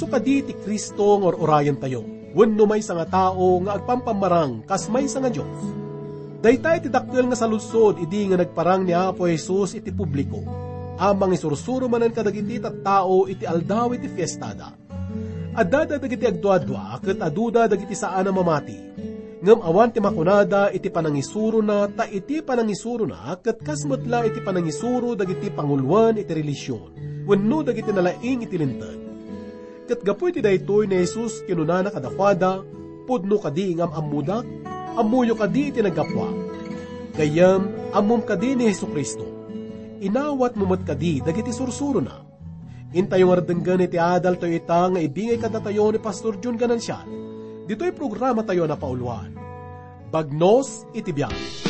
iso kadi ti Kristo ngor orayan tayo. Wenno may nga tao nga agpampamarang kas may nga Dios. Daytay ti dakkel nga salusod idi nga nagparang ni Apo Jesus iti publiko. Amang isursuro manan kadagiti tat tao iti aldaw iti fiestada. Adada dagiti agduadwa ket aduda dagiti saan mamati. Ngem awan ti makunada iti panangisuro na ta iti panangisuro na ket kasmetla iti panangisuro dagiti panguluan iti relisyon. Wenno dagiti nalaing iti lintag Kat gapoy ti daytoy ni Jesus kinunana kadakwada, pudno kadi ngam amudak, amuyo kadi iti nagapwa. Gayam, amum kadi ni Heso Kristo. Inawat mumat kadi dagiti sursuro na. Intayo nga radenggan iti adal to ita nga ibingay kadatayo ni Pastor Jun Ganansyal. Dito'y programa tayo na pauluan. Bagnos iti biyak.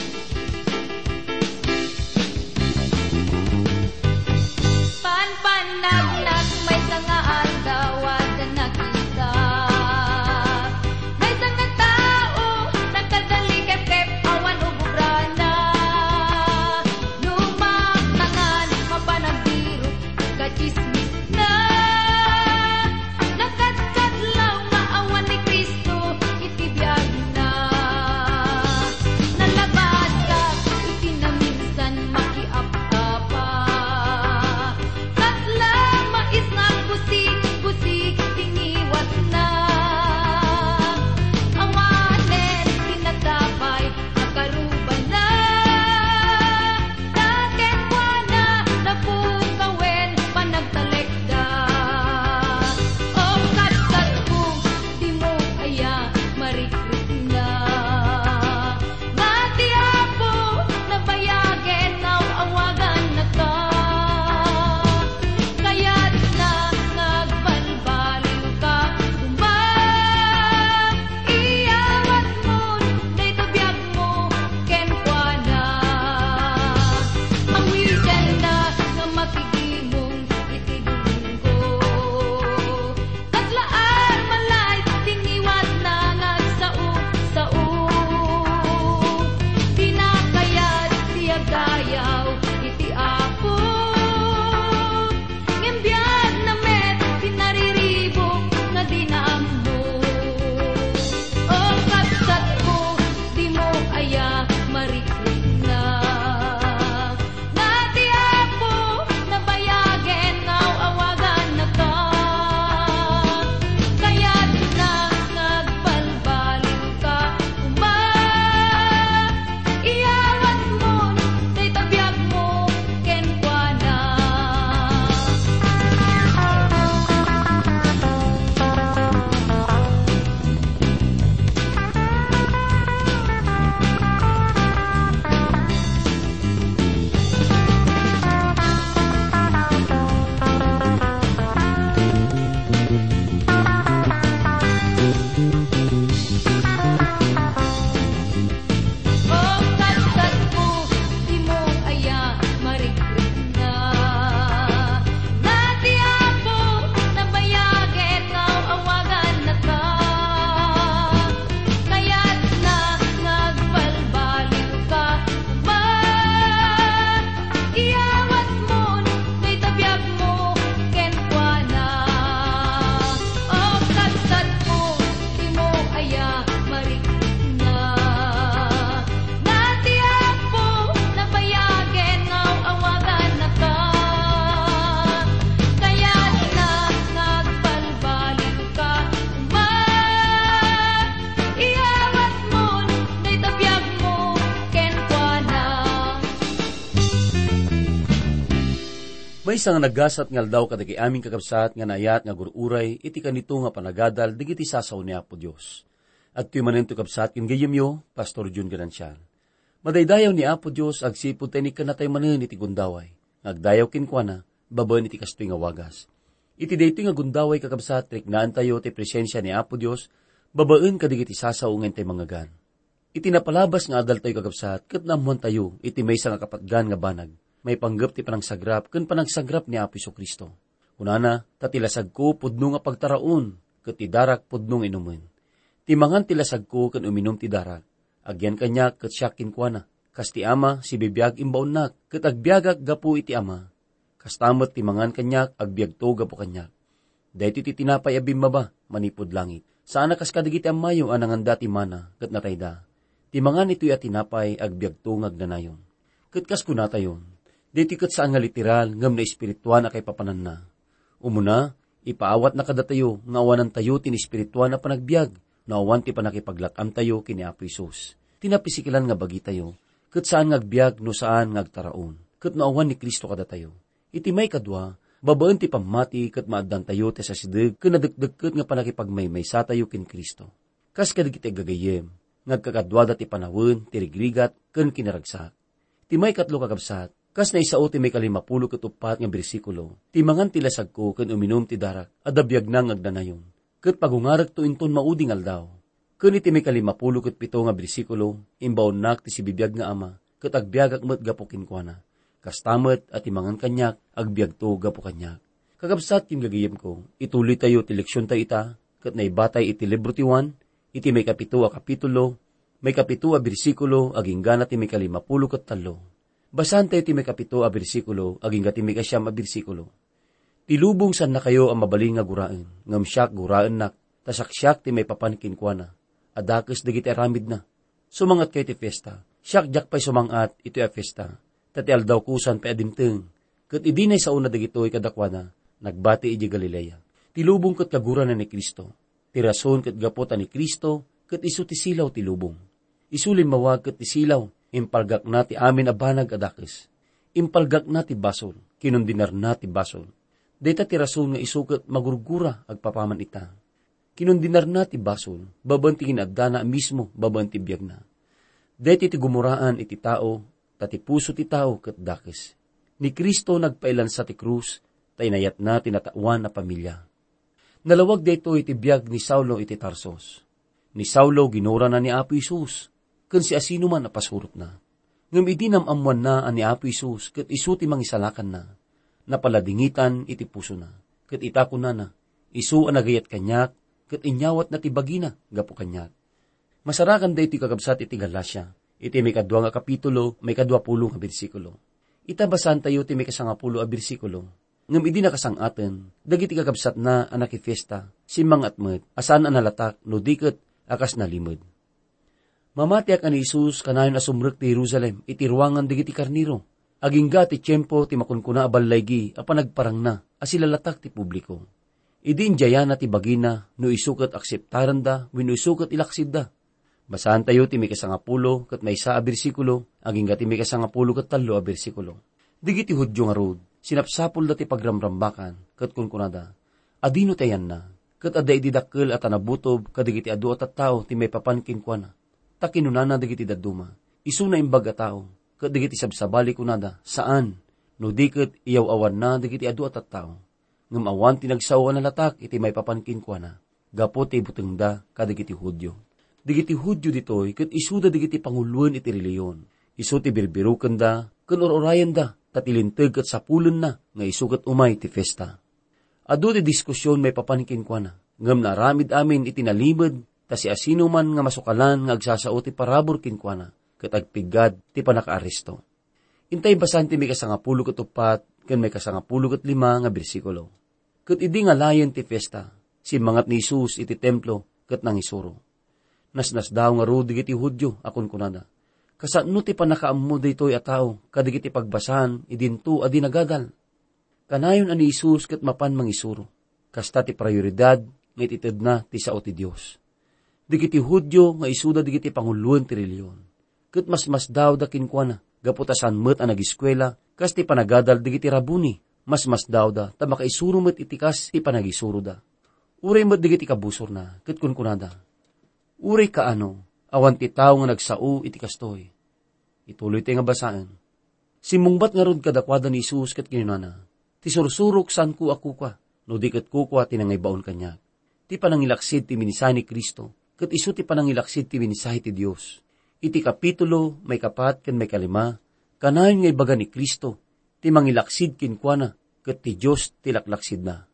Isang nagasat ngal daw kadagi aming kakabsat nga nayat nga gururay iti kanito nga panagadal digiti sasaw niya po Diyos. At tuy manen kakabsat kin gayemyo, Pastor Jun Ganansyal. Madaydayaw ni Apo Diyos agsipod tayo ni kanatay manen iti gundaway. Agdayaw kin kwa na, babaen iti kastoy nga wagas. Iti dayto nga gundaway kakabsat, triknaan tayo ti presensya ni Apo Diyos, babaen kadigiti sasaw ngayon tayo mangagan. Iti napalabas nga adal tayo kakabsat, kat namuan tayo, iti may nga kapatgan nga banag may panggap ti panangsagrap, kun panangsagrap ni Apo Kristo. Kunana, tatilasag ko pudno nga pagtaraon, kat ti darak pudnong inumin. Timangan tilasag ko kan uminom ti darak, agyan kanya kat siya kinkwana. Kas ti ama, si bibiyag imbaon nak, kat agbiagag gapu iti ama. Kas tamot timangan kanya, agbiag to gapu kanya. Dahito ti tinapay abimaba, manipod langit. Saan kas kadigiti amayo anangan dati mana, kat natayda. Ti mga nito'y at tinapay agbyagto ngagdanayon. Kat kas kunatayon, dito kat saan nga literal, ngam na espirituan na kay papanan na. Umuna, ipaawat na kadatayo, nga awanan tayo tin espirituan na panagbiag, na awan ti panakipaglatam tayo kini Apo Isus. Tinapisikilan nga bagi tayo, kat saan ngagbiag no saan ngagtaraon, kat naawan ni Kristo kada tayo. Iti may kadwa, babaan ti pamati kat maadan tayo te sa sidig, kanadagdagkat nga panakipagmaymay sa tayo kin Kristo. Kas kadigit gagayem, ngagkakadwada ti panawin, ti rigrigat, kan kinaragsak. Ti may katlo kakabsat, kas na isao ti may kalimapulo katupat nga bersikulo, ti mangan ti lasag ko kan uminom ti darak, adabiyag na ngagdanayon. Kat pagungarag to inton mauding aldaw. Kun iti may kalimapulo kat pito nga bersikulo, imbaon nak ti si bibiyag nga ama, kat agbiag akmat gapukin kwa na kastamet at imangan kanyak, agbiag to gapo kanyak. Kagabsat kim gagayim ko, ituloy tayo ti leksyon tayo ita, kat naibatay iti libro ti Juan, iti may kapito a kapitulo, may kapito a bersikulo, aging gana ti may kalimapulo kat talo. Basan tayo ti kapito a bersikulo, aging gati may kasyam a bersikulo. Tilubong san na kayo ang mabaling nga guraan, ngam siyak guraan nak, tasaksak ti may papankin kwa na, adakes digit aramid na. Sumangat kayo ti festa, siyak jak pa'y sumangat ito a festa, tati aldaw kusan pa adimteng. Kat idinay sa una dagitoy kadakwana, nagbati iji Galilea. Tilubong kat kagura na ni Kristo. Tirason kat gapota ni Kristo, kat isu ti silaw tilubong. Isulim mawag kat ti silaw, impalgak na ti amin abanag adakes. Impalgak na ti basol, kinundinar na ti basol. Deta ti rason nga isukat magurgura agpapaman ita. Kinundinar na ti basol, babantingin adana mismo, babanti biyag na. Deti ti gumuraan iti tao, tati puso ti tao kat dakes. Ni Kristo nagpailan sa ti krus, tainayat na tinatawan na pamilya. Nalawag dito iti biyag ni Saulo iti Tarsos. Ni Saulo ginura na ni Apo Isus, kun si asino man napasurot na. Ngam iti namamuan na ani Apo Isus, kat isu ti mangisalakan na. Napaladingitan iti puso na, kat itako na na, isu ang nagayat kanyak, kat inyawat na ti bagina, gapo kanyak. Masarakan da iti kagabsat iti Galasya, iti may kadwa nga kapitulo, may kadwa pulo nga bersikulo. Itabasan tayo ti may kasangapulo a bersikulo. Ngam idi nakasangatan, dagiti kagabsat na anak fiesta, simang at met, asan ang nalatak, no diket, akas nalimod. Mamatiak ani Isus kanayon asumrek ti Jerusalem, iti ruangan digiti karniro. Agingga ti tiyempo ti makunkuna abalaygi, a panagparang na, asilalatak ti publiko. Idin jaya na ti bagina, no isukat akseptaran da, wino isukat ilaksid da. Basahan tayo ti may kasangapulo, kat may isa a bersikulo, aging gati may kasangapulo kat talo a bersikulo. Digiti hudyo nga rod, sinapsapol da ti pagramrambakan, kat kunkunada. Adino tayan na, kat aday didakkel at anabutob, kadigiti adu at tao ti may papankin kwa na. Takinunana digiti daduma, isu na imbag a tao, kat digiti sabsabali kunada, saan? No diket iyaw awan na digiti adu at tao. Ngam awan tinagsawa na latak iti may papankin kwa na. Gapo ti buteng da kadigiti hudyo digiti hudyo ditoy, kat isuda digiti panguluan iti reliyon. Isu ti birbirukan da, kan ororayan da, tatilintag at sapulan na, nga isukat umay ti festa. Ado ti diskusyon may papanikin kwa na, ngam naramid amin iti nalimad, ta si asino man nga masukalan nga agsasao ti parabor kinkwana, kat agpigad ti panakaaresto. Intay basan ti may kasangapulo kat kan may kasangapulo kat nga bersikulo. Kat idi nga layan ti festa, si mangat ni Isus iti templo, kat nang isuro nasnas daw nga ro digiti hudyo akon kunada. Kasano ti panakaammo daytoy a tao, kadigiti pagbasan, idinto adi nagadal. Kanayon ani Isus kat mapan mangisuro. Kasta ti prioridad, nga ititid na ti sao ti Diyos. Digiti hudyo nga isuda digiti panguluan ti reliyon. Kat mas mas daw dakin kwa na, gaputasan met ang nagiskwela, kas ti panagadal digiti rabuni, mas mas daw da, ta makaisuro met itikas ti panagisuro da. Uray met digiti kabusor na, kat kun kunada, Uri ka ano, awan ti tao nga nagsao iti kastoy. Ituloy ti nga basaan. Simungbat nga rod kadakwada ni Isus kat kinunana. Ti sursurok san ku ako ka, no di kat kukwa tinangay baon kanya. Ti panangilaksid ti minisay ni Kristo, kat isu ti panangilaksid ti minisay ti Dios. Iti kapitulo, may kapat ken may kalima, kanayon ngay baga ni Kristo, ti mangilaksid kinkwana, kat ti Dios ti laklaksid na.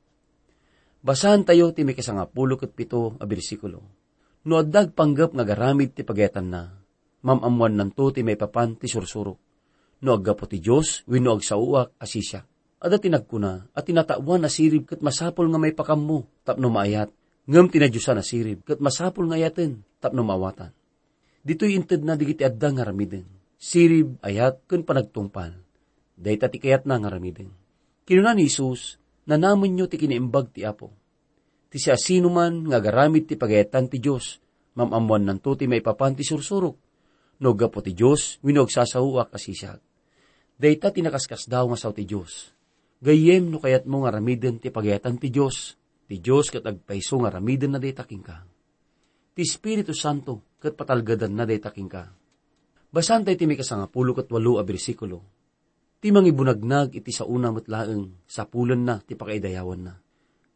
Basahan tayo ti may kasangapulo kat pito a bersikulo no addag panggap nga garamid ti pagetan na. Mamamuan nanto ti may papan ti sursurok. No aggapo ti Diyos, wino agsauak asisya. Ada tinagkuna at tinatawan na sirib kat masapol nga may pakam mo, tapno maayat. Ngam tinadyusan na sirib kat masapol nga ayaten, tapno maawatan. Dito'y inted na digiti adda nga ramiden. Sirib ayat kun panagtungpal. Day tati kayat na nga ramiden. Kinuna ni Isus, na naman nyo ti kiniimbag ti Apo. Ti siya sino man nga garamid ti pagayatan ti Diyos, mamamuan ng tuti may papanti sursurok. No gapo ti Diyos, winog sasawa kasisag. Dayta tinakaskas daw nga saw ti Diyos. Gayem no kayat mo nga ramiden ti pagayatan ti Diyos, ti Diyos kat agpaiso nga ramiden na dayta king ka. Ti Espiritu Santo kat patalgadan na dayta king ka. Basan tayo ti may kasangapulo kat walo a bersikulo. Ti mangibunagnag iti sa una matlaeng, sapulan na ti pakaidayawan na.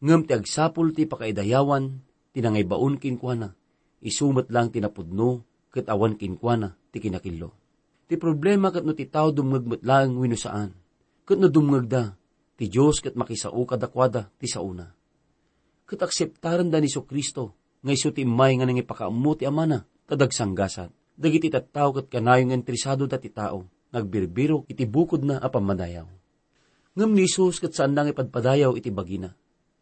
Ngam ti agsapul ti pakaidayawan, tinangay baon kinkwana, isumat lang tinapudno, kat awan kinkwana, ti kinakilo. Ti problema kat no ti tao dumngagmat lang wino saan. Kat no dumngagda, ti Diyos kat makisao kadakwada ti sa una. Kat akseptaran da ni so Kristo, nga iso ti imay nga nangipakaamu ti amana, kadagsanggasat. Dagiti tattao kat kanayo nga entrisado da ti tao, nagbirbiro iti bukod na apamadayaw. Ngam ni Jesus kat saan nang ipadpadayaw iti bagina.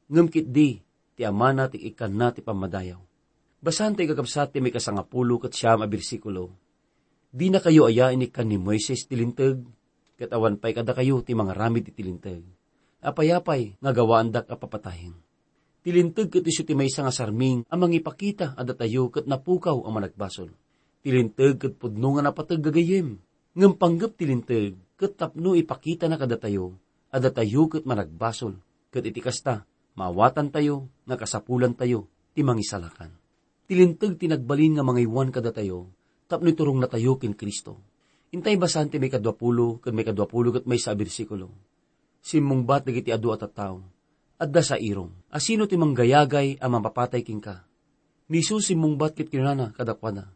Ngam kit di, ti amana ti ikan na ti pamadayaw. Basan ti kakabsat ti may kasangapulo kat siyam a bersikulo. Di na kayo aya inikan ni Moises tilintag, kat awan pa'y kada kayo ti mga ramid ti tilintag. Apayapay nga gawaandak apapatahin. Tilintag kat iso ti may nga sarming amang ipakita adatayo kat napukaw ang managbasol. Tilintag kat pudno nga napatag gagayem. Ngam panggap tilintag kat tapno ipakita na kadatayo adatayo kat managbasol. Kat itikasta, mawatan tayo, nga kasapulan tayo, ti mangisalakan. Tilintag tinagbalin nga mga iwan kada tayo, tapno turong na tayo kin Kristo. Intay basan ti may kadwapulo, kan may kadwapulo kat may sa bersikulo. Simong bat nagiti adu at tao, adda sa irong, asino ti manggayagay ang mapapatay king ka. Ni simong bat kit kinana kadakwana.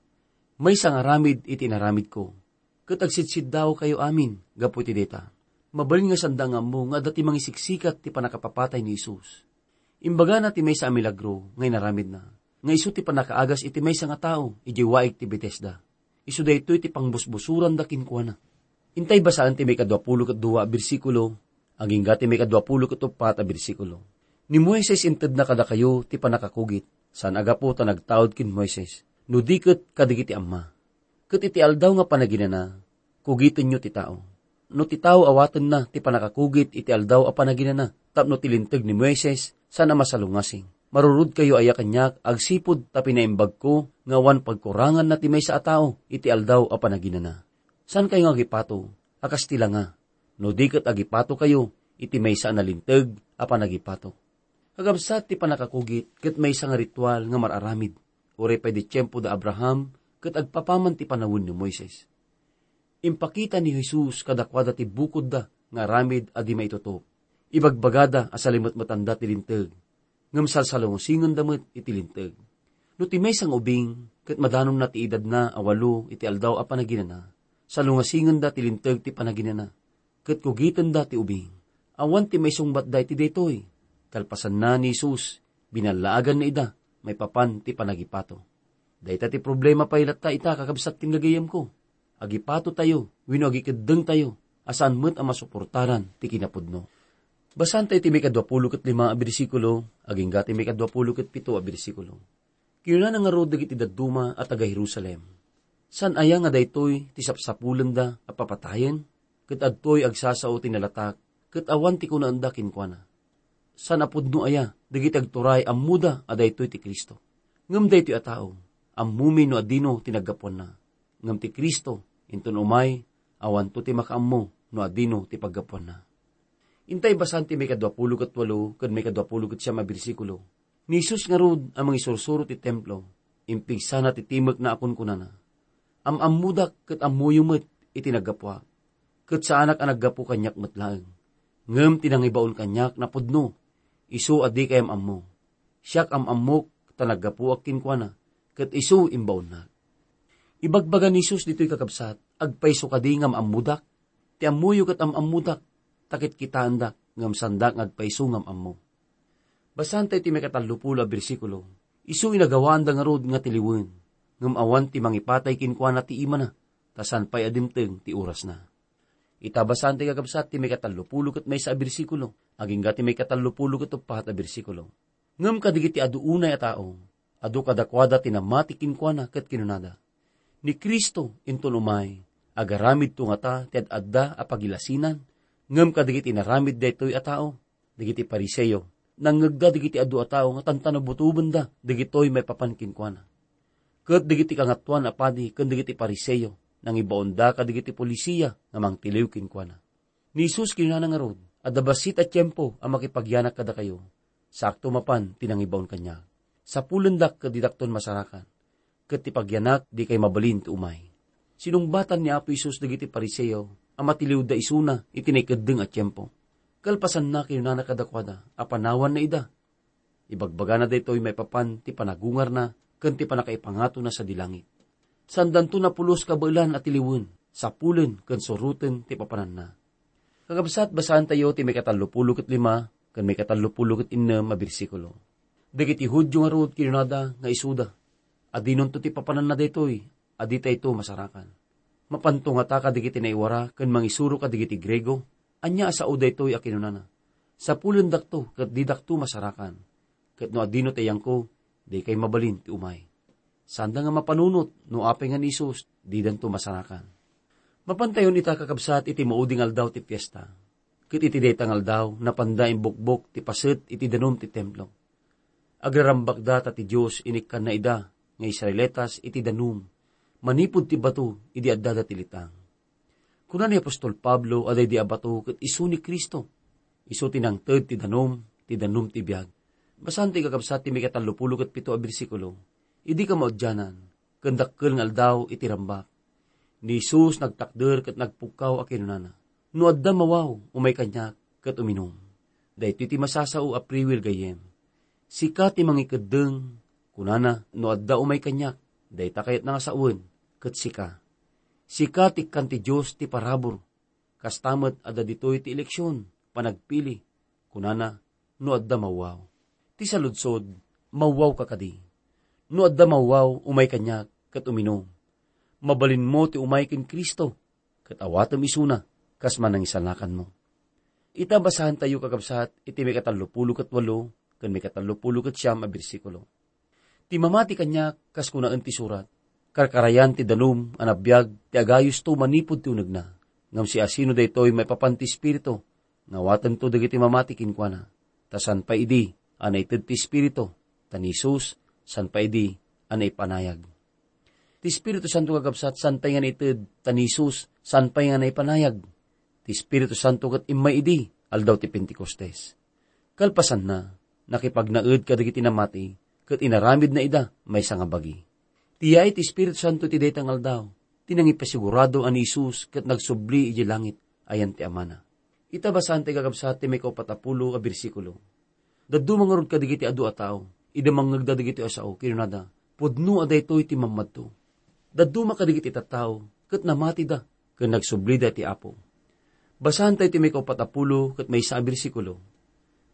May sangaramid iti naramid ko. Kat agsitsid daw kayo amin, gapu ti deta. Mabalin nga sandang mo nga dati mangisiksikat ti panakapapatay ni Isus. Imbaga na ti may sa milagro, ngay naramid na nga iso ti panakaagas iti may nga tao, iji waig ti Bethesda. Iso da ito iti pangbusbusuran da kinkwana. Intay basaan ti may kadwapulo kat duwa bersikulo, aging gati may kadwapulo kat upat a bersikulo. Ni Moises inted na kada kayo ti panakakugit, saan aga po ta nagtaod kin Moises, no di kat kadigiti amma. Kat iti aldaw nga panaginana, kugitin nyo ti tao. No ti tao awatan na ti panakakugit iti aldaw a panaginana, tapno tilintag ni Moises, sana masalungasing marurud kayo aya kanyak, agsipod ta pinaimbag ko, ngawan pagkurangan na timay sa atao, iti aldaw a panaginana. San kayo nga gipato? Akas tila nga. No di kat agipato kayo, iti may sa analintag, a panagipato. Agabsat ti panakakugit, kat may nga ritual nga mararamid. Ure pa di tiyempo da Abraham, kat agpapaman ti panawin ni Moises. Impakita ni Jesus kadakwada ti bukod da, nga ramid adi maitutop. Ibagbagada asalimot matanda ti lintag, ngam salsalungosingon damit itilintag. No ti may sang ubing, kat madanom na ti edad na awalo iti aldaw a panaginana, salungasingon da tilintag ti panaginana, kat kugitan da ti ubing. Awan ti may sungbat da iti daytoy, kalpasan na ni Isus, binalaagan na ida, may papan ti panagipato. Dayta ti problema pa ilat ta ita kakabsat tinagayam ko. Agipato tayo, wino agikadeng tayo, asan mo't ang masuportaran ti kinapudno. Basan tayo ti may kadwapulo lima a bersikulo, aging gati may kadwapulo pito a bersikulo. Kinuna nga rod dagiti daduma at taga Jerusalem. San aya nga daytoy ti sapsapulan da a papatayen, kat adtoy agsasao ti nalatak, kat awan ti kunaan da kinkwana. San apudno aya, dagiti agturay amuda a daytoy ti Kristo. Ngam daytoy a tao, amumi no adino tinagapon na. Ngam ti Kristo, inton umay, awan to ti makaammo no adino ti paggapon na. Intay basan ti may kadwapulo kat walo, kad may kadwapulo kat siya mabirsikulo. Ni Jesus nga rod ang mga isursuro ti templo, impig sana ti timak na akon kunana. Am amudak kat amuyumot iti nagapwa. Kat sa anak ang naggapo kanyak matlaang. Ngem tinangibaon kanyak na pudno. Isu adi kayam ammo. Siyak am ammok tanaggapo ak kinkwana. Kat isu imbaon na. Ibagbaga ni Jesus dito'y kakabsat, agpaiso kadi ngam amudak. Ti amuyo kat am amudak takit kita anda ngam sandak ngagpaisungam ammo. Basan tayo ti may katalupula bersikulo, isu inagawaan da nga rod nga tiliwen, ngam awan ti mangipatay kinkwa na ti ima na, tasan pay adimteng ti oras na. Itabasan ti kakabsat ti may katalupulo kat may sa bersikulo. Aging gati may katalupulo kat upahat a bersikulo. Ngam kadigiti adu unay a tao, adu kadakwada tinamatikin kwa na kat kinunada. Ni Kristo inton umay, agaramid to nga ta ti adda a pagilasinan, ngam kadigiti naramid daytoy a tao, digiti pariseyo, nangagda digiti adu a tao nga tantana butuban da, digitoy may papankin na. Kat digiti kangatuan a padi, kan digiti pariseyo, nang ibaonda ka digiti polisiya nga mangtiliw kin kwa na. Ni Jesus kinana nga rod, adabasit at tiyempo ang makipagyanak kada kayo, sakto mapan tinangibaon kanya. Sa pulendak kadidakton masarakan, kat tipagyanak di kay mabalin umay. Sinungbatan ni Apo Isus dagiti pariseyo, ang matiliw da isuna, itinay at tiyempo. Kalpasan na kayo na nakadakwada, apanawan na ida. Ibagbaga na daytoy may papan, ti panagungar na, kan ti panakaipangato na sa dilangit. Sandan to na pulos kabailan at iliwan, sa pulen kan suruten ti papanan na. Kagabsat basahan tayo ti may katalupulo kat lima, kan may katalupulo kat inna mabirsikulo. Dagiti hudyo nga rood kinunada nga isuda. Adinon to ti papanan na daytoy, adita ito masarakan. Mapanto nga ta kadigiti na iwara, kan mangisuro kadigiti grego, anya sa uda ito'y akinunana. Sa pulen dakto, kat di dakto masarakan. Kat no adino tayang ko, di kay mabalin ti umay. Sanda nga mapanunot, no apay nga ni Isus, di danto masarakan. Mapantayon ita kakabsat iti mauding aldaw ti piyesta. Kit iti detang aldaw, napanda bukbok ti pasit iti danom ti templo. Agrarambak da ti Diyos inikkan na ida, nga Israelitas iti danum, manipod ti bato, iti adda ti litang. Kuna ni Apostol Pablo aday di abato kat isu ni Kristo. Isu tinangtad ti danom, ti danom ti biyag. Basan kakabsat ti may katalupulo kat pito a. Idi ka maudyanan, kandakkel ng aldaw iti rambak. Ni Jesus nagtakder kat nagpukaw a kinunana. No adda mawaw, umay kanyak, kat uminom. Dahito ti masasao a priwil gayem. Sika ti mangikadeng, kunana, no adda umay kanyak, dahita kayat nga saun, kat sika Sika ti kanti Diyos ti parabor. Kastamat ada ditoy ti eleksyon, panagpili. Kunana, no adda mawaw. Ti saludsod, mawaw ka kadi. No adda mawaw, umay kanyak, kat uminom. Mabalin mo ti umay kin Kristo, kat awatam isuna, kas manang isanakan mo. Ita basahan tayo kakabsat, iti may katalupulo kat walo, kan may katalupulo kat siyam a bersikulo. Ti mamati kanya, kas kunaan ti surat, karkarayan ti danum, anabiyag, ti agayos to manipod ti unag na. Ngam si asino daytoy may papanti spirito, ngawatan to dagiti mamati kinkwana. Tasan pa idi, anay ti spirito, tanisus, san pa idi, anay panayag. Ti Espiritu Santo kagabsat, san pa nga itid, tanisus, san pa nga panayag. Ti Espiritu Santo kat imay idi, aldaw ti Penticostes. Kalpasan na, nakipagnaud kadagiti namati, kat inaramid na ida, may sangabagi Tiyay ti Espiritu Santo ti detang aldaw. Tinangi pasigurado an Isus kat nagsubli iji langit ayan ti amana. Ita basan ti kakabsat ti may kaupatapulo a bersikulo. Daddu mga rod kadigiti adu a tao, idamang nagdadigiti asao, kinunada, pudno aday to'y ti mamadto. Daddu makadigiti tao, kat namati da, kat nagsubli da ti apo. Basan tayo ti may kaupatapulo, kat may sa bersikulo.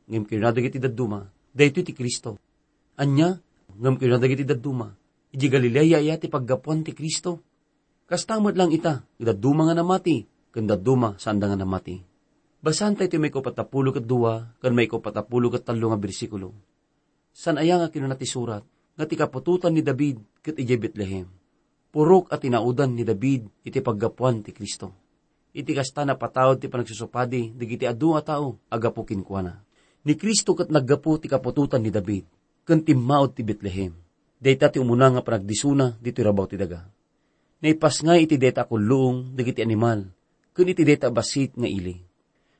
Ngam kinunada giti dadduma, dayto ti Kristo. Anya, ngam kinunada giti dadduma, Iji Galilea iya ti paggapuan ti Kristo. Kastamad lang ita, idaduma nga namati, kanda duma sanda nga namati. Basan tayo ti may kupatapulo kat duwa, kan may kupatapulo kat talo nga bersikulo. San aya nga kinunati surat, nga ti kapututan ni David kat ije Bethlehem. Purok at tinaudan ni David iti paggapuan ti Kristo. Iti kasta na patawad ti panagsusupadi, digiti adu a tao, agapukin kwa na. Ni Kristo kat naggapu ti kapututan ni David, kan timmaod ti Bethlehem Data ti umuna nga panagdisuna, dito rabaw ti daga. Naipas nga iti data ko luong, dagiti animal, kun iti data basit nga ili.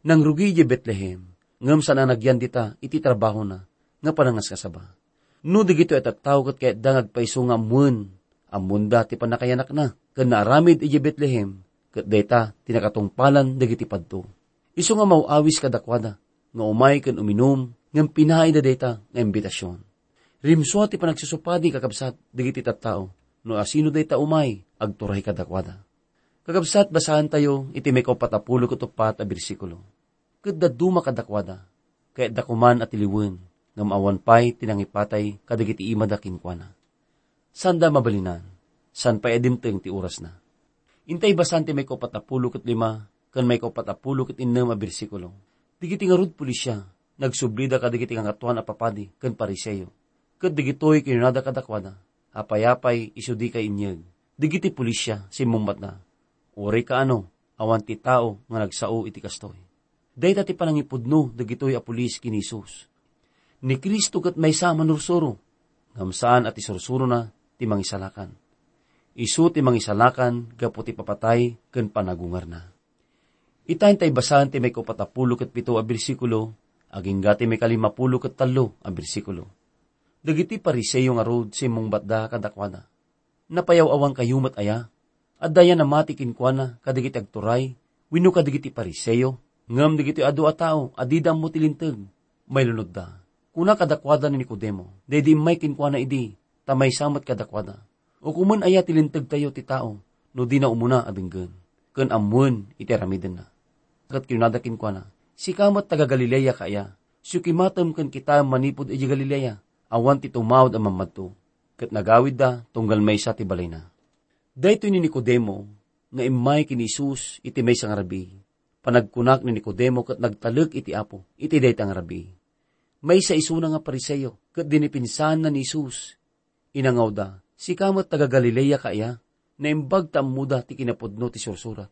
Nang rugi di Bethlehem, ngam sana nagyan dita, iti trabaho na, nga panangas kasaba. No digito at tao kat kaya dangag paiso nga mun, amunda ti panakayanak na, kan naaramid iti Bethlehem, kat data tinakatungpalan dagiti padto. Iso nga mauawis kadakwada, nga umay kan uminom, ngam pinahay na data nga imbitasyon. Rimso ti panagsusupadi kakabsat, digiti tattao, no asino day umay, agturay kadakwada. Kakabsat basahan tayo, iti may kapatapulo kutupat a bersikulo. Kadaduma kadakwada, kaya dakuman at iliwen, ngam awan pa'y tinangipatay kadagiti imadakin kwa na. Sanda mabalinan, san pa edimteng ti oras na. Intay basan ti may kapatapulo kat lima, kan may kapatapulo ket innem a bersikulo. Digiti nga rod pulisya, nagsublida ka digiti nga katuan a papadi kan pariseyo. Ket digitoy kinunada kadakwada, apayapay isudi kay inyeg. Digiti pulisya, simumbat na. Uri ka ano, awan ti tao nga nagsao iti kastoy. Dayta ti panangipudno dagitoy a pulis kinisus. Ni Kristo kat may sa manursuro, ngamsaan at isursuro na ti mangisalakan. Isu ti mangisalakan gapu ti papatay ken panagungar na. Itayin tay basahan ti may kupatapulo ket pito a bersikulo, aging gati may kalimapulo ket talo a bersikulo. Dagiti pariseyo nga road si mong batda kadakwada. Napayaw awang kayumat aya, at daya na mati kinkwana kadigiti agturay, wino kadigiti pariseyo, ngam digiti adu a tao, adidam mo tilintag, may lunod da. Kuna kadakwada ni Nicodemo, dedi may kinkwana idi, tamay samat kadakwada. O kuman aya tilintag tayo ti tao, no di na umuna abinggan. Kan amun iti ramiden na kat kinadakin kwa na, si kamat taga Galilea kaya, sukimatam kan kita manipod iji Galilea, awan ti tumawad ang mamadto, kat nagawid da, tunggal may sa ti balay na. Dahito ni Nicodemo, nga imay kini Isus iti may sang rabi, panagkunak ni Nicodemo kat nagtalag iti apo, iti daytang rabi. May sa isuna nga pariseyo, kat dinipinsan na ni Isus. Inangaw da, si kamat taga Galilea kaya, na imbag muda ti kinapudno ti sursurat.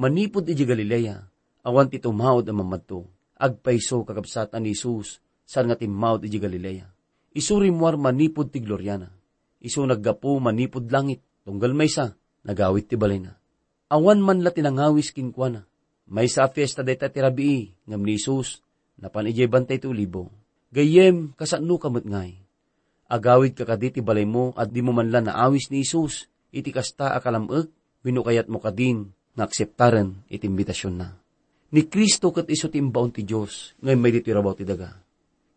Manipod iti Galilea, awan ti tumawad ang mamadto, agpaiso kakabsatan ni Isus, saan nga timawad iji Galilea. Isu rimwar manipod ti Gloriana. Isu naggapo manipod langit, tunggal may sa, nagawit ti balay na. Awan man la tinangawis kinkwana. May sa fiesta deta ti rabii, ngam ni Isus, napan ijay bantay ti ulibo. Gayem, kasano kamot ngay. Agawid ka kaditi balay mo at di mo man la naawis ni Isus, iti kasta akalamag, binukayat mo kadin, nga akseptaren iti imbitasyon na. Ni Kristo kat iso timbaon ti Diyos, ngay may dito rabaw ti daga.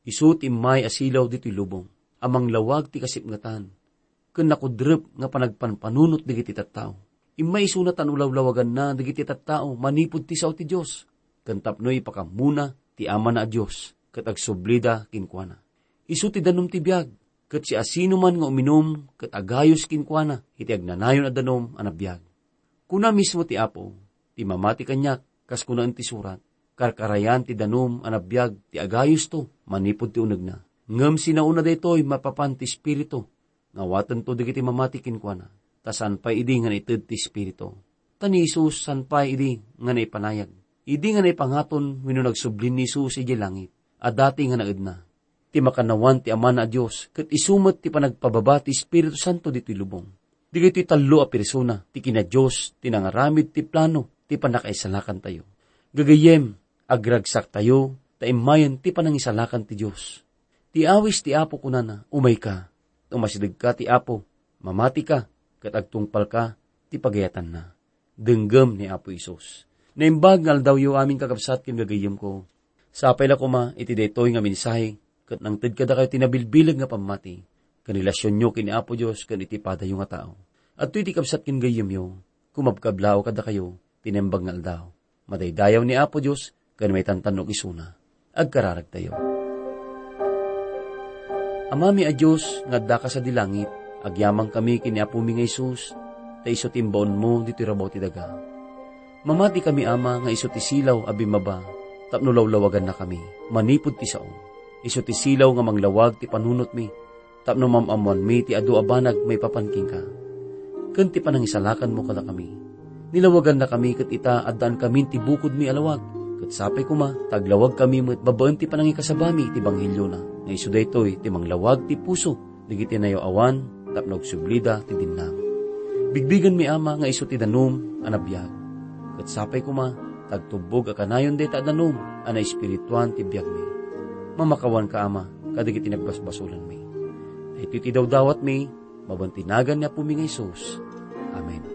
Iso timmay asilaw dito lubong, amang lawag ti kasipngatan. Kun nakudrep nga panagpanpanunot digiti tattao. Imay iso na tanulaw-lawagan na digiti tattao, manipod ti sao ti Diyos. Kantapnoy pakamuna ti ama na Diyos, kat agsublida kinkwana. Iso ti danom ti biyag, kat si asino man nga uminom, kat agayos kinkwana, iti agnanayon a danom anabiyag. Kuna mismo ti apo, ti mamati kanyak, kas kunaan ti surat, karkarayan ti danom anabiyag ti agayos to, manipod ti unag na. Ngam sinauna daytoy mapapan ti spirito, ngawatan to digiti mamatikin kwa na, tasan pa idi nga itid ti spirito. Tani Isus san pa idi nga naipanayag. Idi nga naipangaton wino nagsublin ni Isus iji langit, at dati nga naid na. Ti makanawan ti ama na Diyos, kat isumat ti panagpababa ti Espiritu Santo dito lubong. Di ti talo a persona, ti kina Diyos, ti nangaramid ti plano, ti panakaisalakan tayo. Gagayem, agragsak tayo, taimayan ti panangisalakan ti Diyos. Ti awis ti apo kunana, umay ka, umasidag ka ti apo, mamati ka, katagtungpal ka, ti pagayatan na. Denggam ni Apo Isos. Naimbag ngal daw yu aming kakabsat kin gagayem ko. Sapay la kuma, iti detoy nga mensahe, kat nang tid kada kayo tinabilbilag nga pamati, kanilasyon nyo kini Apo Diyos, kan iti pada yung nga tao. At iti kabsat kin gayem yo, kumabkablaw kada kayo, tinembag daw. Madaydayaw ni Apo Diyos, kan may tantanog isuna. Agkararag tayo. Amami a Diyos, ngadda ka sa dilangit, agyamang kami kini Apo mi nga Isus, ta iso timbon mo dito rabaw ti daga. Mamati kami ama nga iso ti silaw abi maba, tapno lawlawagan na kami, manipod ti sao. Iso ti silaw nga manglawag ti panunot mi, tapno mamamuan mi ti adu abanag may papanking ka. Kanti panangisalakan mo kada kami, Nilawagan na kami kat ita adan kami ti bukod mi alawag. Kat sapay kuma, taglawag kami met babaen ti panangi kasabami ti banghilyo na. Nga iso daytoy ti manglawag ti puso, digiti nayo awan, tapnog sublida ti dinam. Bigbigan mi ama nga iso ti danom anabiyag. Kat sapay kuma, tagtubog a kanayon deta danom, ana espirituan ti biyag mi. Mamakawan ka ama, kadigiti nagbasbasulan mi. Ito ti daw dawat mi, mabantinagan niya po mi nga Isus. Amen.